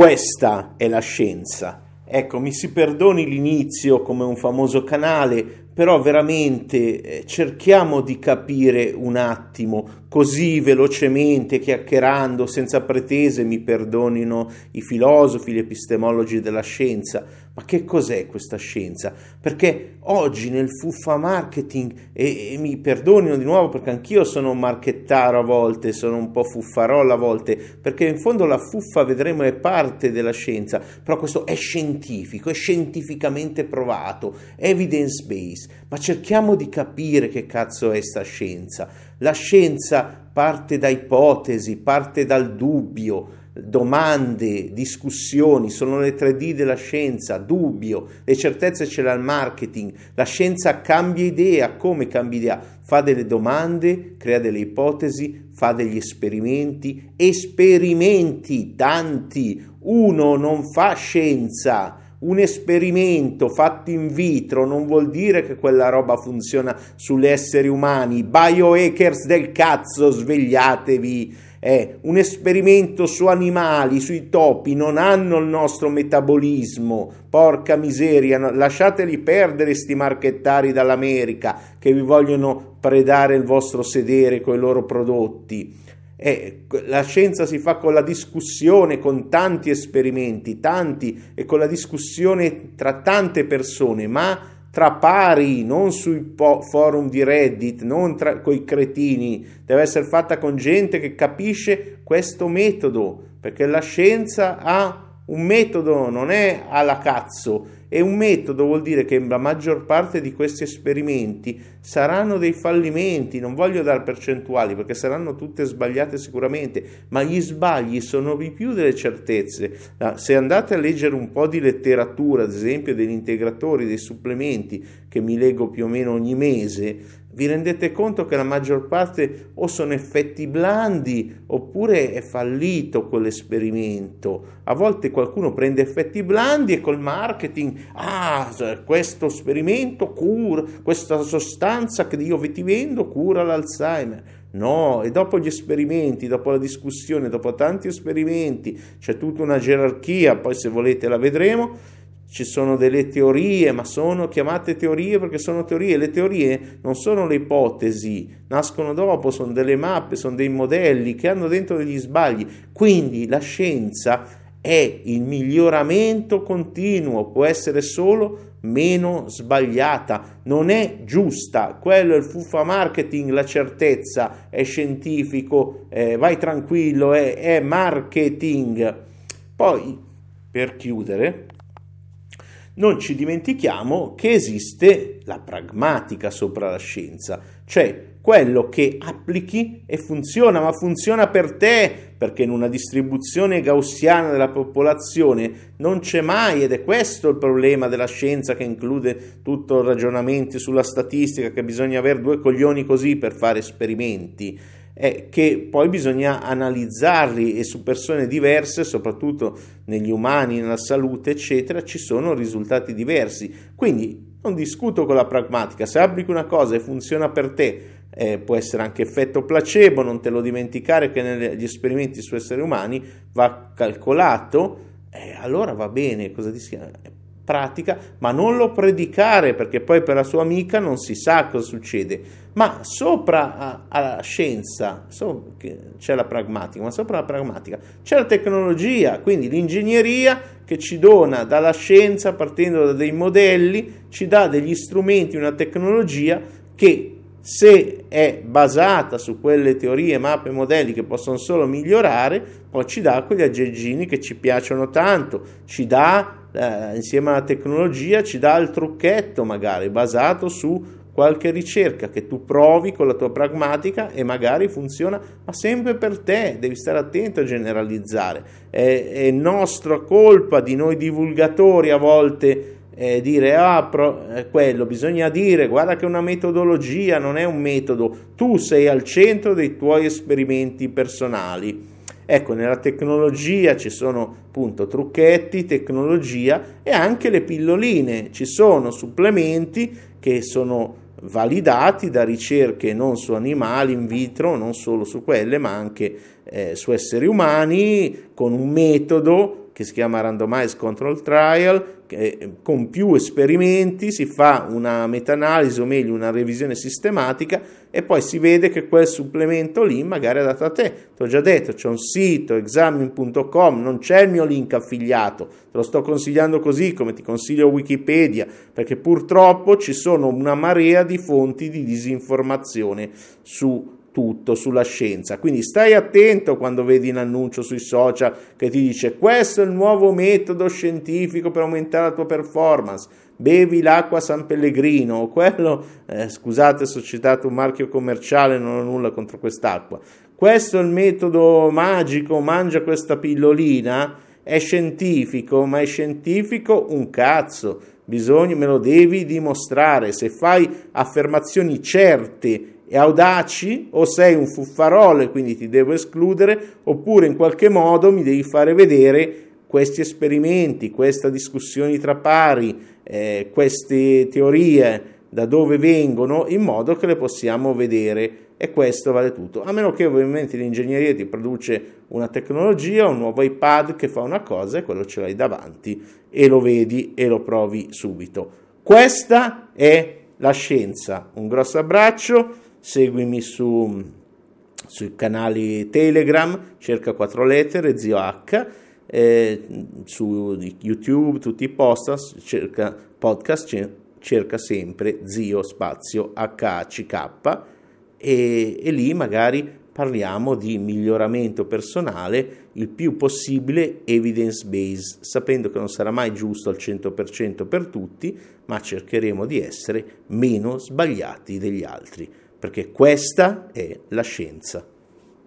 Questa è la scienza. Ecco, mi si perdoni l'inizio come un famoso canale, però veramente eh, cerchiamo di capire un attimo, così velocemente, chiacchierando, senza pretese, mi perdonino i filosofi, gli epistemologi della scienza, ma che cos'è questa scienza? Perché oggi nel fuffa marketing, e, e, mi perdonino di nuovo perché anch'io sono un marchettaro a volte, sono un po' fuffarolla a volte, perché in fondo la fuffa vedremo è parte della scienza, però questo è scientifico, è scientificamente provato, evidence based, ma cerchiamo di capire che cazzo è sta scienza. La scienza parte da ipotesi, parte dal dubbio, domande, discussioni, sono le 3D della scienza, dubbio, le certezze ce l'ha il marketing, la scienza cambia idea, come cambia idea? Fa delle domande, crea delle ipotesi, fa degli esperimenti, esperimenti tanti, uno non fa scienza, un esperimento fatto in vitro non vuol dire che quella roba funziona sugli esseri umani, biohackers del cazzo, svegliatevi è un esperimento su animali, sui topi, non hanno il nostro metabolismo. Porca miseria, lasciateli perdere sti marchettari dall'America che vi vogliono predare il vostro sedere con i loro prodotti. Eh, la scienza si fa con la discussione, con tanti esperimenti, tanti, e con la discussione tra tante persone, ma tra pari, non sui po- forum di Reddit, non tra coi cretini, deve essere fatta con gente che capisce questo metodo, perché la scienza ha un metodo, non è alla cazzo, e un metodo vuol dire che la maggior parte di questi esperimenti saranno dei fallimenti, non voglio dare percentuali perché saranno tutte sbagliate sicuramente, ma gli sbagli sono di più delle certezze. Se andate a leggere un po' di letteratura, ad esempio degli integratori, dei supplementi che mi leggo più o meno ogni mese, vi rendete conto che la maggior parte o sono effetti blandi oppure è fallito quell'esperimento. A volte qualcuno prende effetti blandi e col marketing, ah, questo esperimento cura, questa sostanza che io ti vendo cura l'Alzheimer. No, e dopo gli esperimenti, dopo la discussione, dopo tanti esperimenti, c'è tutta una gerarchia, poi se volete la vedremo ci sono delle teorie, ma sono chiamate teorie perché sono teorie. Le teorie non sono le ipotesi, nascono dopo, sono delle mappe, sono dei modelli che hanno dentro degli sbagli. Quindi la scienza è il miglioramento continuo, può essere solo meno sbagliata, non è giusta. Quello è il fuffa marketing, la certezza è scientifico, eh, vai tranquillo, è, è marketing. Poi, per chiudere, non ci dimentichiamo che esiste la pragmatica sopra la scienza, cioè quello che applichi e funziona, ma funziona per te, perché in una distribuzione gaussiana della popolazione non c'è mai, ed è questo il problema della scienza che include tutto il ragionamento sulla statistica, che bisogna avere due coglioni così per fare esperimenti è che poi bisogna analizzarli e su persone diverse, soprattutto negli umani, nella salute, eccetera, ci sono risultati diversi. Quindi non discuto con la pragmatica, se applichi una cosa e funziona per te, eh, può essere anche effetto placebo, non te lo dimenticare che negli esperimenti su esseri umani va calcolato, eh, allora va bene, cosa dici? Pratica, ma non lo predicare perché poi per la sua amica non si sa cosa succede. Ma sopra alla scienza so, c'è la pragmatica, ma sopra la pragmatica c'è la tecnologia, quindi l'ingegneria che ci dona dalla scienza, partendo da dei modelli, ci dà degli strumenti, una tecnologia che se è basata su quelle teorie, mappe, modelli che possono solo migliorare, poi ci dà quegli aggeggini che ci piacciono tanto, ci dà eh, insieme alla tecnologia ci dà il trucchetto magari basato su qualche ricerca che tu provi con la tua pragmatica e magari funziona, ma sempre per te, devi stare attento a generalizzare. È, è nostra colpa di noi divulgatori a volte eh, dire ah, pro, eh, quello, bisogna dire guarda che è una metodologia, non è un metodo, tu sei al centro dei tuoi esperimenti personali. Ecco, nella tecnologia ci sono appunto trucchetti, tecnologia e anche le pilloline, ci sono supplementi che sono validati da ricerche non su animali in vitro, non solo su quelle, ma anche eh, su esseri umani, con un metodo che si chiama Randomized Control Trial, che con più esperimenti si fa una meta-analisi o meglio una revisione sistematica e poi si vede che quel supplemento lì magari è adatto a te. Ti ho già detto, c'è un sito examin.com, non c'è il mio link affiliato, te lo sto consigliando così come ti consiglio Wikipedia, perché purtroppo ci sono una marea di fonti di disinformazione su tutto sulla scienza. Quindi stai attento quando vedi un annuncio sui social che ti dice questo è il nuovo metodo scientifico per aumentare la tua performance. Bevi l'acqua San Pellegrino, quello, eh, scusate se ho citato un marchio commerciale, non ho nulla contro quest'acqua. Questo è il metodo magico, mangia questa pillolina, è scientifico, ma è scientifico un cazzo. Bisogna, me lo devi dimostrare. Se fai affermazioni certe e audaci o sei un fuffarolo e quindi ti devo escludere oppure in qualche modo mi devi fare vedere questi esperimenti, queste discussioni tra pari, eh, queste teorie da dove vengono in modo che le possiamo vedere. E questo vale tutto. A meno che ovviamente l'ingegneria ti produce una tecnologia un nuovo iPad che fa una cosa e quello ce l'hai davanti e lo vedi e lo provi subito. Questa è la scienza. Un grosso abbraccio seguimi su, sui canali Telegram, cerca quattro lettere, zio H, eh, su YouTube, tutti i podcast, cerca, podcast, cerca sempre zio spazio HCK e, e lì magari parliamo di miglioramento personale il più possibile evidence based, sapendo che non sarà mai giusto al 100% per tutti, ma cercheremo di essere meno sbagliati degli altri perché questa è la scienza.